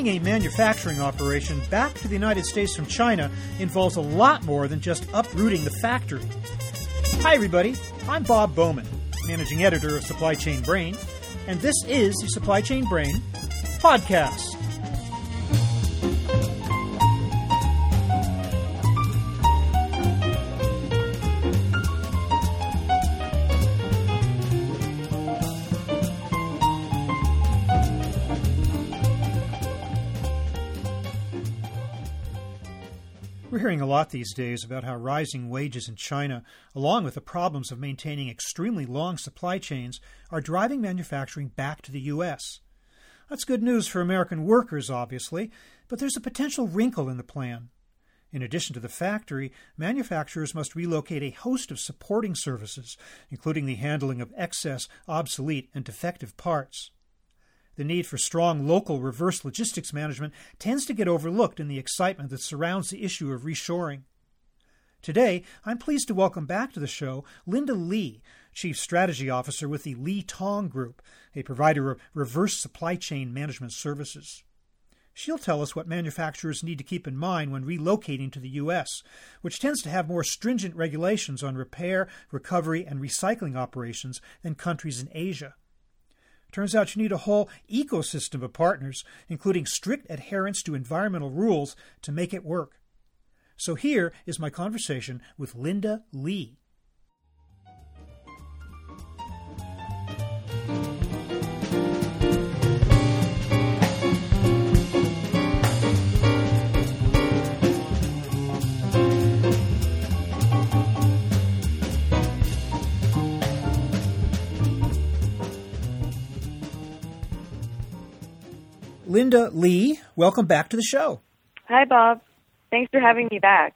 Bringing a manufacturing operation back to the United States from China involves a lot more than just uprooting the factory. Hi, everybody. I'm Bob Bowman, managing editor of Supply Chain Brain, and this is the Supply Chain Brain podcast. We're hearing a lot these days about how rising wages in China, along with the problems of maintaining extremely long supply chains, are driving manufacturing back to the U.S. That's good news for American workers, obviously, but there's a potential wrinkle in the plan. In addition to the factory, manufacturers must relocate a host of supporting services, including the handling of excess, obsolete, and defective parts. The need for strong local reverse logistics management tends to get overlooked in the excitement that surrounds the issue of reshoring. Today, I'm pleased to welcome back to the show Linda Li, Chief Strategy Officer with the Li Tong Group, a provider of reverse supply chain management services. She'll tell us what manufacturers need to keep in mind when relocating to the U.S., which tends to have more stringent regulations on repair, recovery, and recycling operations than countries in Asia. Turns out you need a whole ecosystem of partners, including strict adherence to environmental rules, to make it work. So here is my conversation with Linda Li. Linda Li, welcome back to the show. Hi, Bob. Thanks for having me back.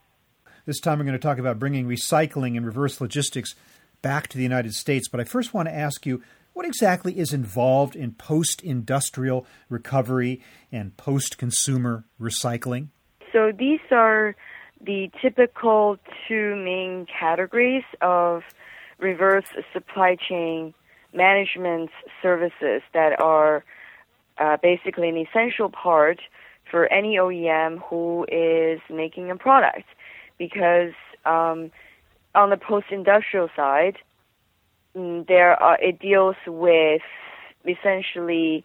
This time we're going to talk about bringing recycling and reverse logistics back to the United States. But I first want to ask you what exactly is involved in post industrial recovery and post consumer recycling? So these are the typical two main categories of reverse supply chain management services that are uh, basically an essential part for any OEM who is making a product because um, on the post-industrial side, mm, there are, it deals with essentially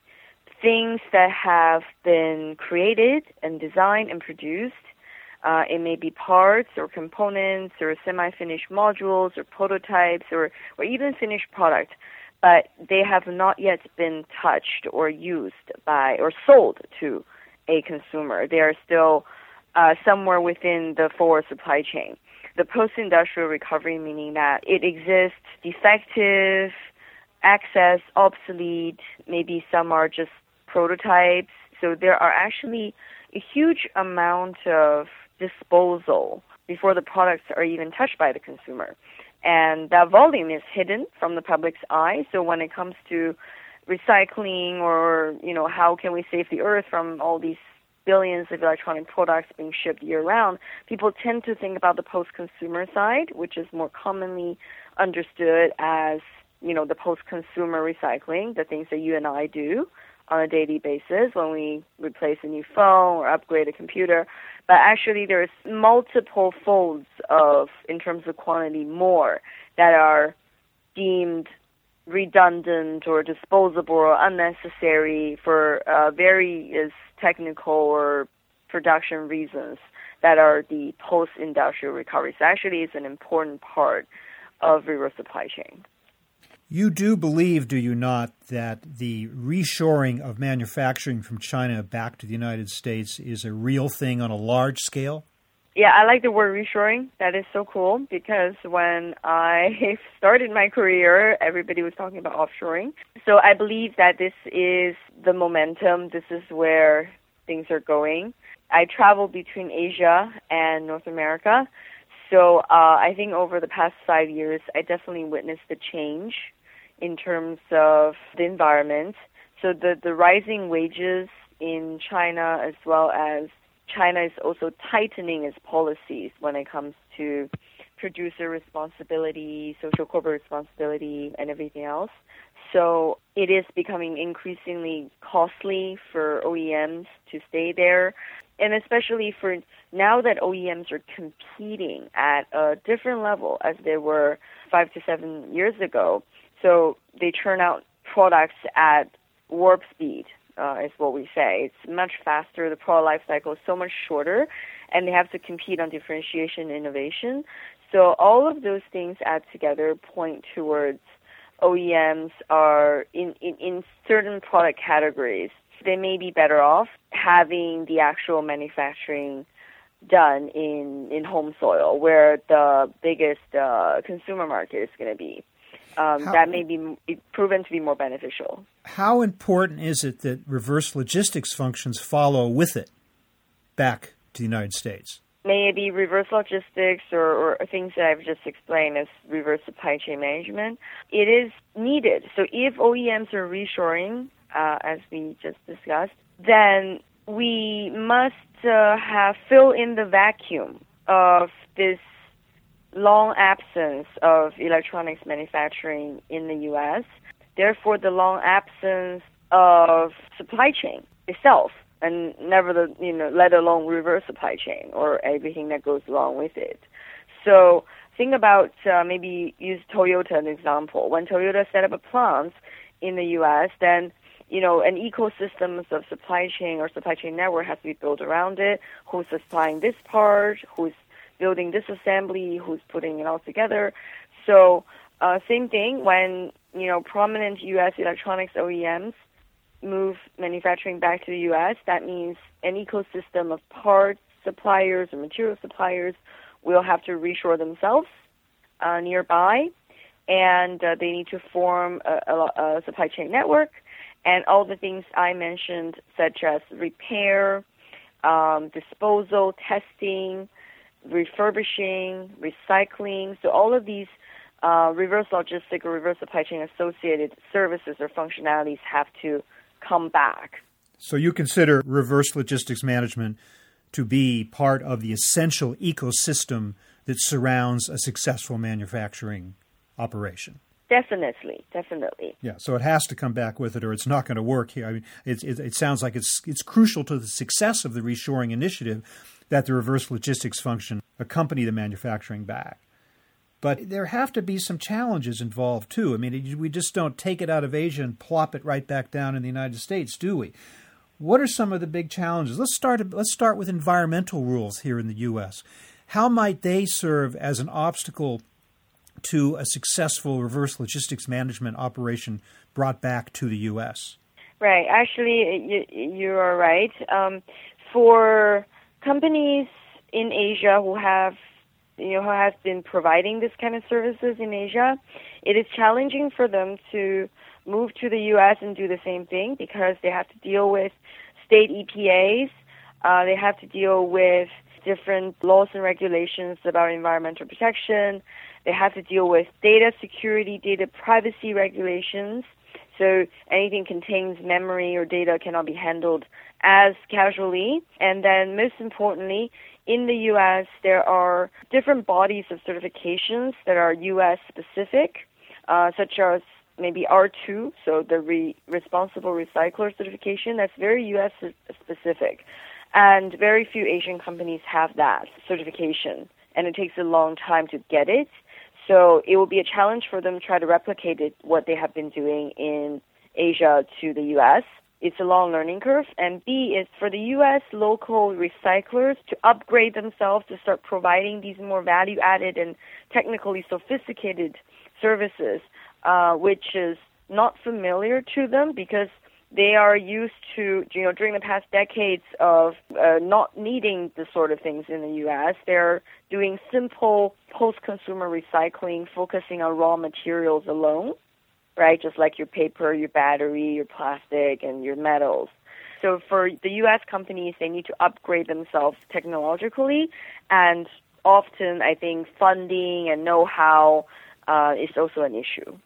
things that have been created and designed and produced. Uh, it may be parts or components or semi-finished modules or prototypes or, or even finished product but they have not yet been touched or used by or sold to a consumer. They are still uh, somewhere within the forward supply chain. The post-industrial recovery meaning that it exists defective, excess, obsolete, maybe some are just prototypes. So there are actually a huge amount of disposal before the products are even touched by the consumer and that volume is hidden from the public's eye. So when it comes to recycling or you know how can we save the earth from all these billions of electronic products being shipped year round, people tend to think about the post-consumer side, which is more commonly understood as you know the post-consumer recycling, the things that you and I do on a daily basis when we replace a new phone or upgrade a computer but actually there's multiple folds of, in terms of quantity, more that are deemed redundant or disposable or unnecessary for uh, various technical or production reasons that are the post-industrial recovery. So actually, it's an important part of reverse supply chain. You do believe, do you not, that the reshoring of manufacturing from China back to the United States is a real thing on a large scale? Yeah, I like the word reshoring. That is so cool because when I started my career, everybody was talking about offshoring. So I believe that this is the momentum. This is where things are going. I travel between Asia and North America. So uh, I think over the past five years, I definitely witnessed the change in terms of the environment. So the, the rising wages in China as well as China is also tightening its policies when it comes to producer responsibility, social corporate responsibility, and everything else. So it is becoming increasingly costly for OEMs to stay there. And especially for now that OEMs are competing at a different level as they were five to seven years ago. So they churn out products at warp speed, uh, is what we say. It's much faster. The product life cycle is so much shorter, and they have to compete on differentiation innovation. So all of those things add together point towards OEMs are in, in, in certain product categories. They may be better off having the actual manufacturing done in, in home soil, where the biggest uh, consumer market is going to be. Um, how, that may be proven to be more beneficial. How important is it that reverse logistics functions follow with it back to the United States? maybe reverse logistics or, or things that I've just explained as reverse supply chain management. It is needed. So if OEMs are reshoring, uh, as we just discussed, then we must uh, have fill in the vacuum of this long absence of electronics manufacturing in the U.S. Therefore, the long absence of supply chain itself and never the you know let alone reverse supply chain or everything that goes along with it. So think about uh, maybe use Toyota as an example. When Toyota set up a plant in the U.S., then you know an ecosystem of supply chain or supply chain network has to be built around it. Who's supplying this part? Who's building this assembly? Who's putting it all together? So uh, same thing when you know prominent U.S. electronics OEMs move manufacturing back to the U.S., that means an ecosystem of parts suppliers or material suppliers will have to reshore themselves uh, nearby, and uh, they need to form a, a, a, supply chain network. And all the things I mentioned, such as repair, um, disposal, testing, refurbishing, recycling. So all of these uh, reverse logistic or reverse supply chain associated services or functionalities have to come back. So you consider reverse logistics management to be part of the essential ecosystem that surrounds a successful manufacturing operation. Definitely, definitely. Yeah, so it has to come back with it, or it's not going to work here. I mean, it, it, it sounds like it's it's crucial to the success of the reshoring initiative that the reverse logistics function accompany the manufacturing back. But there have to be some challenges involved too. I mean, we just don't take it out of Asia and plop it right back down in the United States, do we? What are some of the big challenges? Let's start. Let's start with environmental rules here in the U.S. How might they serve as an obstacle to a successful reverse logistics management operation brought back to the U.S.? Right. Actually, you, you are right. Um, for companies in Asia who have you know, who has been providing this kind of services in Asia, it is challenging for them to move to the U.S. and do the same thing because they have to deal with state EPAs. Uh, they have to deal with different laws and regulations about environmental protection. They have to deal with data security, data privacy regulations. So anything contains memory or data cannot be handled as casually. And then most importantly, in the U.S., there are different bodies of certifications that are U.S. specific, uh, such as maybe R2, so the re- responsible recycler certification. That's very U.S. specific, and very few Asian companies have that certification, and it takes a long time to get it. So it will be a challenge for them to try to replicate it, what they have been doing in Asia to the U.S it's a long learning curve. And B is for the U.S. local recyclers to upgrade themselves to start providing these more value added and technically sophisticated services, uh, which is not familiar to them because they are used to, you know, during the past decades of uh, not needing the sort of things in the U.S. They're doing simple post-consumer recycling, focusing on raw materials alone right? Just like your paper, your battery, your plastic, and your metals. So for the U.S. companies, they need to upgrade themselves technologically, and often I think funding and know-how uh, is also an issue.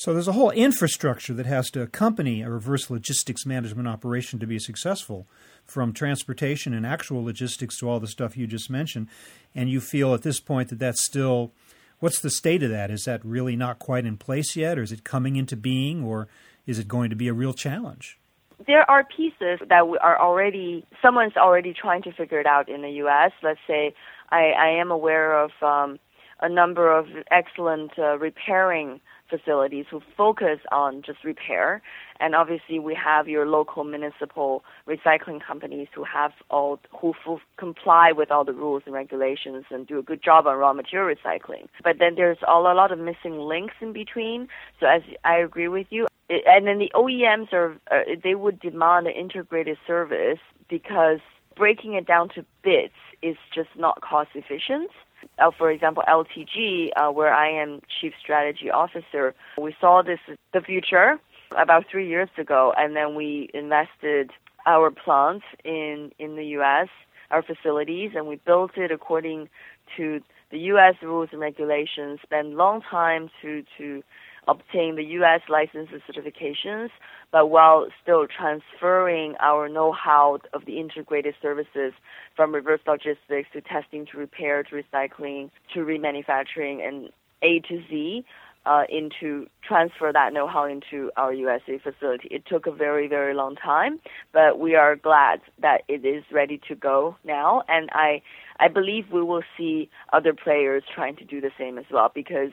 So there's a whole infrastructure that has to accompany a reverse logistics management operation to be successful, from transportation and actual logistics to all the stuff you just mentioned. And you feel at this point that that's still What's the state of that? Is that really not quite in place yet, or is it coming into being, or is it going to be a real challenge? There are pieces that are already, someone's already trying to figure it out in the U.S. Let's say I, I am aware of um, a number of excellent uh, repairing facilities who focus on just repair. And obviously, we have your local municipal recycling companies who have all who f- comply with all the rules and regulations and do a good job on raw material recycling. But then there's all a lot of missing links in between. So as I agree with you, and then the OEMs are uh, they would demand an integrated service because breaking it down to bits is just not cost efficient. Uh, for example, LTG, uh, where I am chief strategy officer, we saw this the future about three years ago, and then we invested our plants in in the U.S., our facilities, and we built it according to the U.S. rules and regulations. Spent long time to to obtain the U.S. licenses certifications, but while still transferring our know-how of the integrated services from reverse logistics to testing to repair to recycling to remanufacturing and A to Z uh, into transfer that know-how into our USA facility. It took a very, very long time, but we are glad that it is ready to go now, and I, I believe we will see other players trying to do the same as well because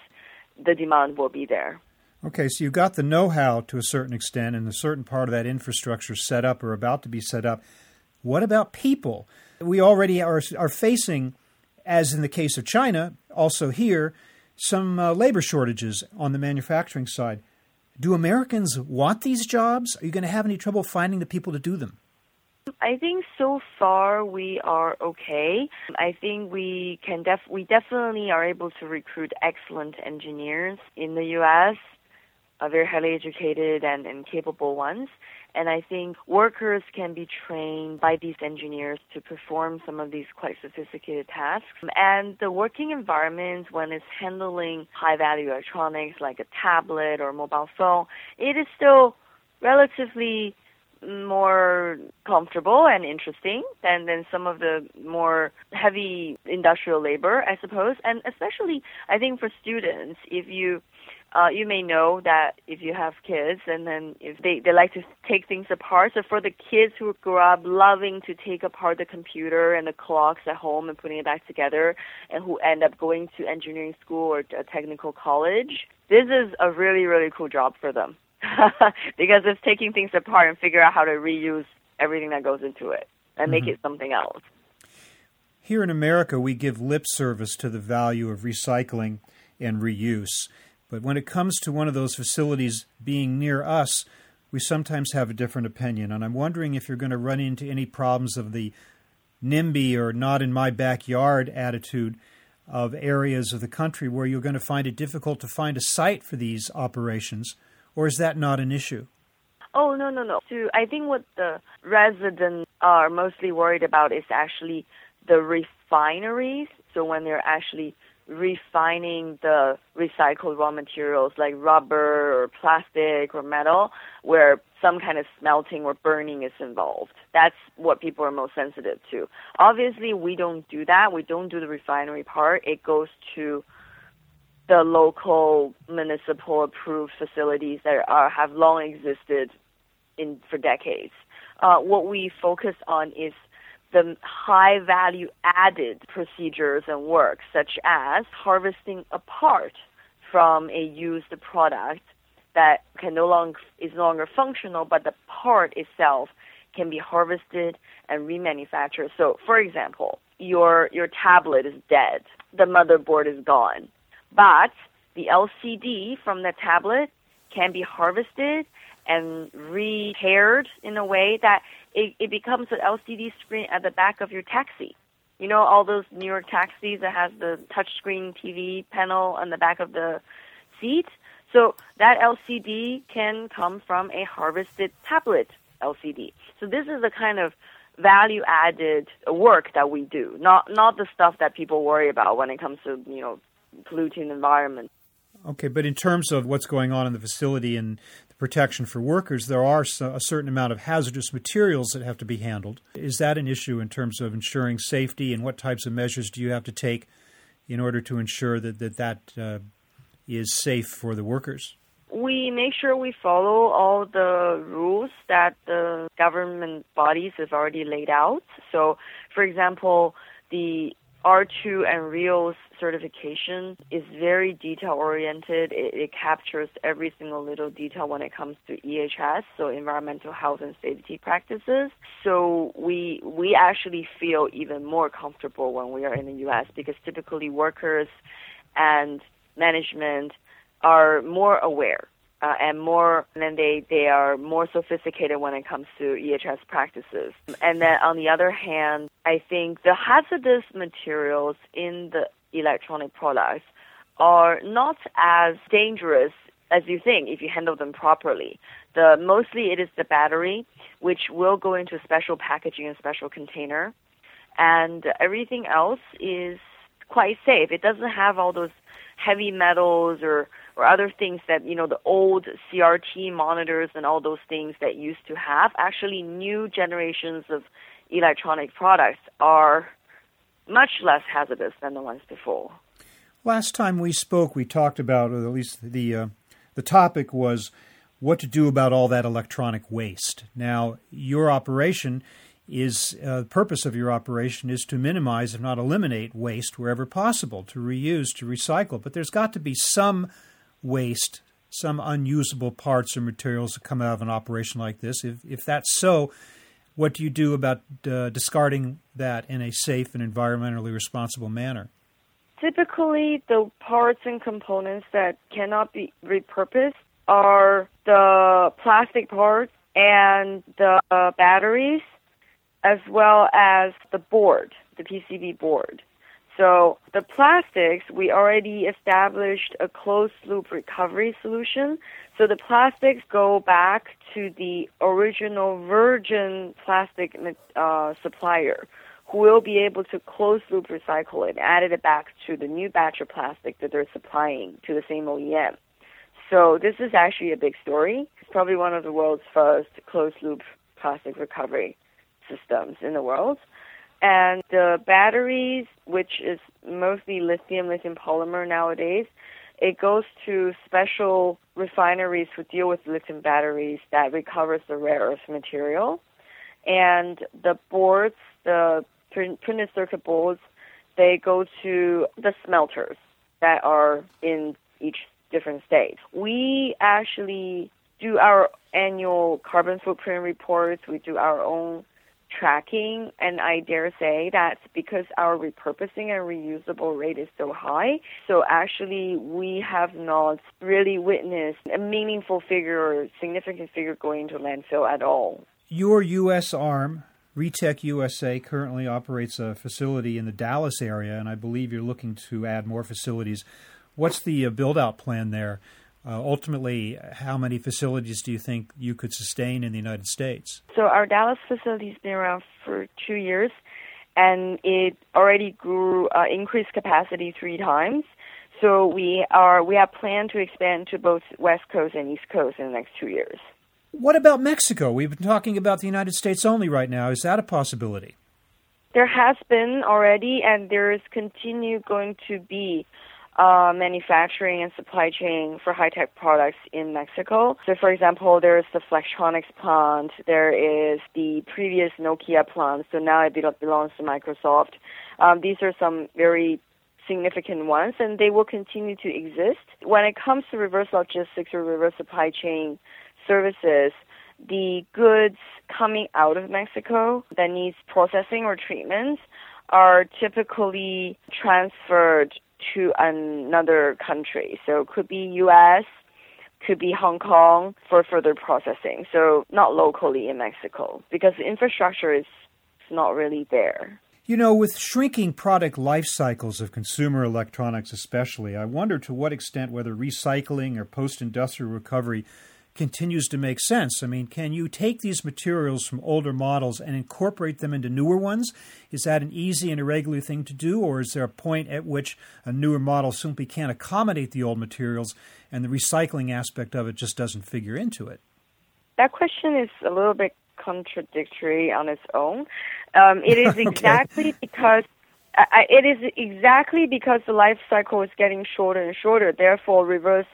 the demand will be there. Okay, so you've got the know how to a certain extent, and a certain part of that infrastructure set up or about to be set up. What about people? We already are, are facing, as in the case of China, also here, some uh, labor shortages on the manufacturing side. Do Americans want these jobs? Are you going to have any trouble finding the people to do them? I think so far we are okay. I think we can def- we definitely are able to recruit excellent engineers in the US uh, very highly educated and, and capable ones. And I think workers can be trained by these engineers to perform some of these quite sophisticated tasks. And the working environment, when it's handling high value electronics like a tablet or mobile phone, it is still relatively more comfortable and interesting than, than some of the more heavy industrial labor, I suppose. And especially, I think for students, if you uh, you may know that if you have kids and then if they, they like to take things apart. So for the kids who grew up loving to take apart the computer and the clocks at home and putting it back together and who end up going to engineering school or a technical college, this is a really, really cool job for them. because it's taking things apart and figure out how to reuse everything that goes into it and mm-hmm. make it something else. Here in America, we give lip service to the value of recycling and reuse. But when it comes to one of those facilities being near us, we sometimes have a different opinion. And I'm wondering if you're going to run into any problems of the NIMBY or not in my backyard attitude of areas of the country where you're going to find it difficult to find a site for these operations, or is that not an issue? Oh, no, no, no. So I think what the residents are mostly worried about is actually the refineries. So when they're actually refining the recycled raw materials like rubber or plastic or metal where some kind of smelting or burning is involved. That's what people are most sensitive to. Obviously, we don't do that. We don't do the refinery part. It goes to the local municipal approved facilities that are have long existed in for decades. Uh, what we focus on is the high value added procedures and work, such as harvesting a part from a used product that can no longer is no longer functional, but the part itself can be harvested and remanufactured. So, for example, your your tablet is dead, the motherboard is gone, but the LCD from the tablet can be harvested and repaired in a way that it, it becomes an LCD screen at the back of your taxi. You know all those New York taxis that has the touchscreen TV panel on the back of the seat. So that LCD can come from a harvested tablet LCD. So this is the kind of value added work that we do, not not the stuff that people worry about when it comes to you know polluting environment. Okay, but in terms of what's going on in the facility and protection for workers, there are a certain amount of hazardous materials that have to be handled. Is that an issue in terms of ensuring safety, and what types of measures do you have to take in order to ensure that that, that uh, is safe for the workers? We make sure we follow all the rules that the government bodies have already laid out. So, for example, the R2 and RIOS certification is very detail oriented. It, it, captures every single little detail when it comes to EHS, so environmental health and safety practices. So we we actually feel even more comfortable when we are in the US because typically workers and management are more aware uh, and more then they they are more sophisticated when it comes to EHS practices. And then on the other hand, I think the hazardous materials in the electronic products are not as dangerous as you think if you handle them properly. The mostly it is the battery which will go into special packaging and special container and everything else is quite safe. It doesn't have all those heavy metals or or other things that you know the old CRT monitors and all those things that used to have. Actually, new generations of electronic products are much less hazardous than the ones before. Last time we spoke, we talked about, or at least the uh, the topic was what to do about all that electronic waste. Now, your operation is uh, the purpose of your operation is to minimize, if not eliminate, waste wherever possible, to reuse, to recycle. But there's got to be some waste, some unusable parts or materials that come out of an operation like this. If, if that's so, what do you do about uh, discarding that in a safe and environmentally responsible manner? Typically, the parts and components that cannot be repurposed are the plastic parts and the uh, batteries, as well as the board, the PCB board. So the plastics, we already established a closed loop recovery solution. So the plastics go back to the original virgin plastic uh, supplier who will be able to closed loop recycle it, add it back to the new batch of plastic that they're supplying to the same OEM. So this is actually a big story. It's probably one of the world's first closed loop plastic recovery systems in the world. And the batteries, which is mostly lithium, lithium polymer nowadays, it goes to special refineries who deal with lithium batteries that recovers the rare earth material. And the boards, the printed circuit boards, they go to the smelters that are in each different state. We actually do our annual carbon footprint reports. We do our own tracking, and I dare say that because our repurposing and reusable rate is so high, so actually we have not really witnessed a meaningful figure or significant figure going to landfill at all. Your U.S. arm, Retech USA, currently operates a facility in the Dallas area, and I believe you're looking to add more facilities. What's the uh, build out plan there? Uh, ultimately, how many facilities do you think you could sustain in the United States? So, our Dallas facility has been around for two years, and it already grew, uh, increased capacity three times. So, we are we have planned to expand to both West Coast and East Coast in the next two years. What about Mexico? We've been talking about the United States only right now. Is that a possibility? There has been already, and there is continue going to be uh, manufacturing and supply chain for high tech products in Mexico. So, for example, there's the Flextronics plant, there is the previous Nokia plant, so now it belongs to Microsoft. Um, these are some very significant ones, and they will continue to exist. When it comes to reverse logistics or reverse supply chain services, the goods coming out of Mexico that needs processing or treatment are typically transferred to another country. So it could be US, could be Hong Kong for further processing. So not locally in Mexico because the infrastructure is not really there. You know, with shrinking product life cycles of consumer electronics, especially, I wonder to what extent whether recycling or post industrial recovery continues to make sense. I mean, can you take these materials from older models and incorporate them into newer ones? Is that an easy and a regular thing to do, or is there a point at which a newer model simply can't accommodate the old materials and the recycling aspect of it just doesn't figure into it? That question is a little bit contradictory on its own. Um, it is okay. exactly because I, it is exactly because the life cycle is getting shorter and shorter. Therefore, reverse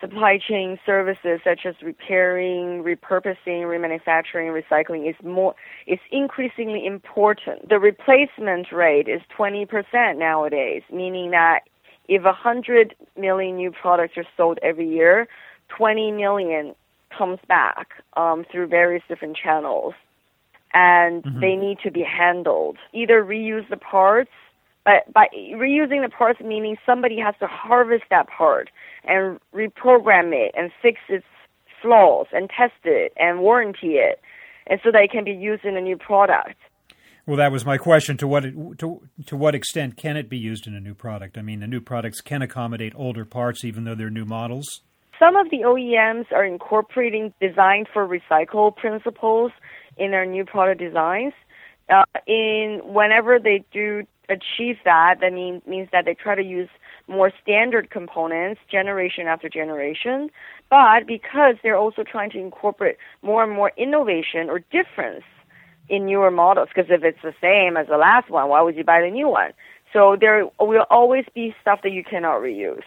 supply chain services such as repairing, repurposing, remanufacturing, recycling is more is increasingly important. The replacement rate is 20% nowadays, meaning that if 100 million new products are sold every year, 20 million comes back um, through various different channels, and mm-hmm. they need to be handled. Either reuse the parts, but by reusing the parts meaning somebody has to harvest that part and reprogram it and fix its flaws and test it and warranty it, and so that it can be used in a new product. Well, that was my question. To what to to what extent can it be used in a new product? I mean, the new products can accommodate older parts, even though they're new models. Some of the OEMs are incorporating design for recycle principles in their new product designs. Uh, in whenever they do achieve that, that means means that they try to use more standard components generation after generation. But because they're also trying to incorporate more and more innovation or difference in newer models, because if it's the same as the last one, why would you buy the new one? So there will always be stuff that you cannot reuse.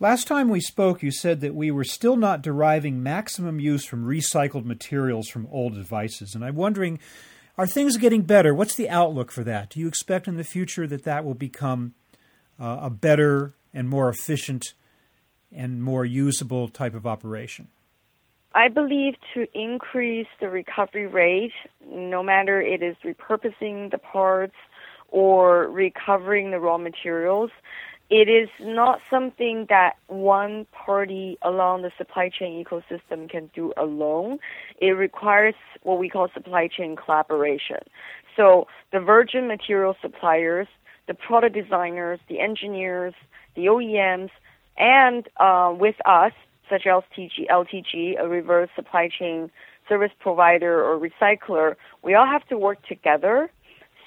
Last time we spoke, you said that we were still not deriving maximum use from recycled materials from old devices. And I'm wondering, are things getting better? What's the outlook for that? Do you expect in the future that that will become uh, a better and more efficient and more usable type of operation? I believe to increase the recovery rate, no matter it is repurposing the parts or recovering the raw materials, it is not something that one party along the supply chain ecosystem can do alone. It requires what we call supply chain collaboration. So the virgin material suppliers, the product designers, the engineers, the OEMs, and uh, with us, such as LTG, LTG, a reverse supply chain service provider or recycler, we all have to work together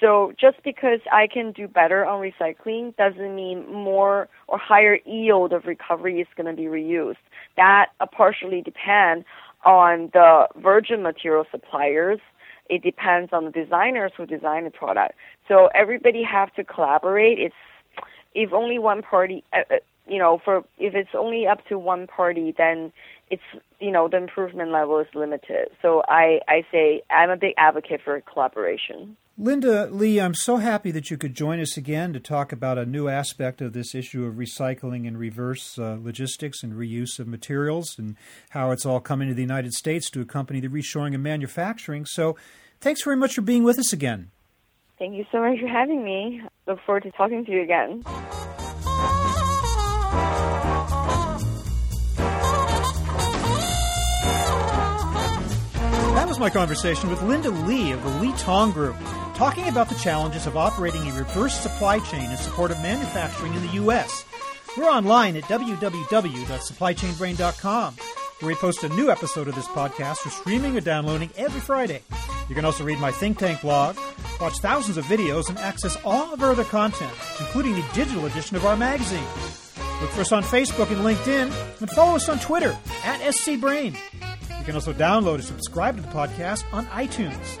so just because I can do better on recycling doesn't mean more or higher yield of recovery is going to be reused. That uh, partially depends on the virgin material suppliers. It depends on the designers who design the product. So everybody have to collaborate. It's if only one party, uh, uh you know, for if it's only up to one party, then it's you know the improvement level is limited. So I I say I'm a big advocate for collaboration. Linda Li, I'm so happy that you could join us again to talk about a new aspect of this issue of recycling and reverse uh, logistics and reuse of materials and how it's all coming to the United States to accompany the reshoring of manufacturing. So, thanks very much for being with us again. Thank you so much for having me. Look forward to talking to you again. That was my conversation with Linda Li of the Li Tong Group talking about the challenges of operating a reverse supply chain in support of manufacturing in the U.S. We're online at www.supplychainbrain.com, where we post a new episode of this podcast for streaming or downloading every Friday. You can also read my think tank blog, watch thousands of videos, and access all of our other content, including the digital edition of our magazine. Look for us on Facebook and LinkedIn, and follow us on Twitter at SCBrain. You can also download and subscribe to the podcast on iTunes.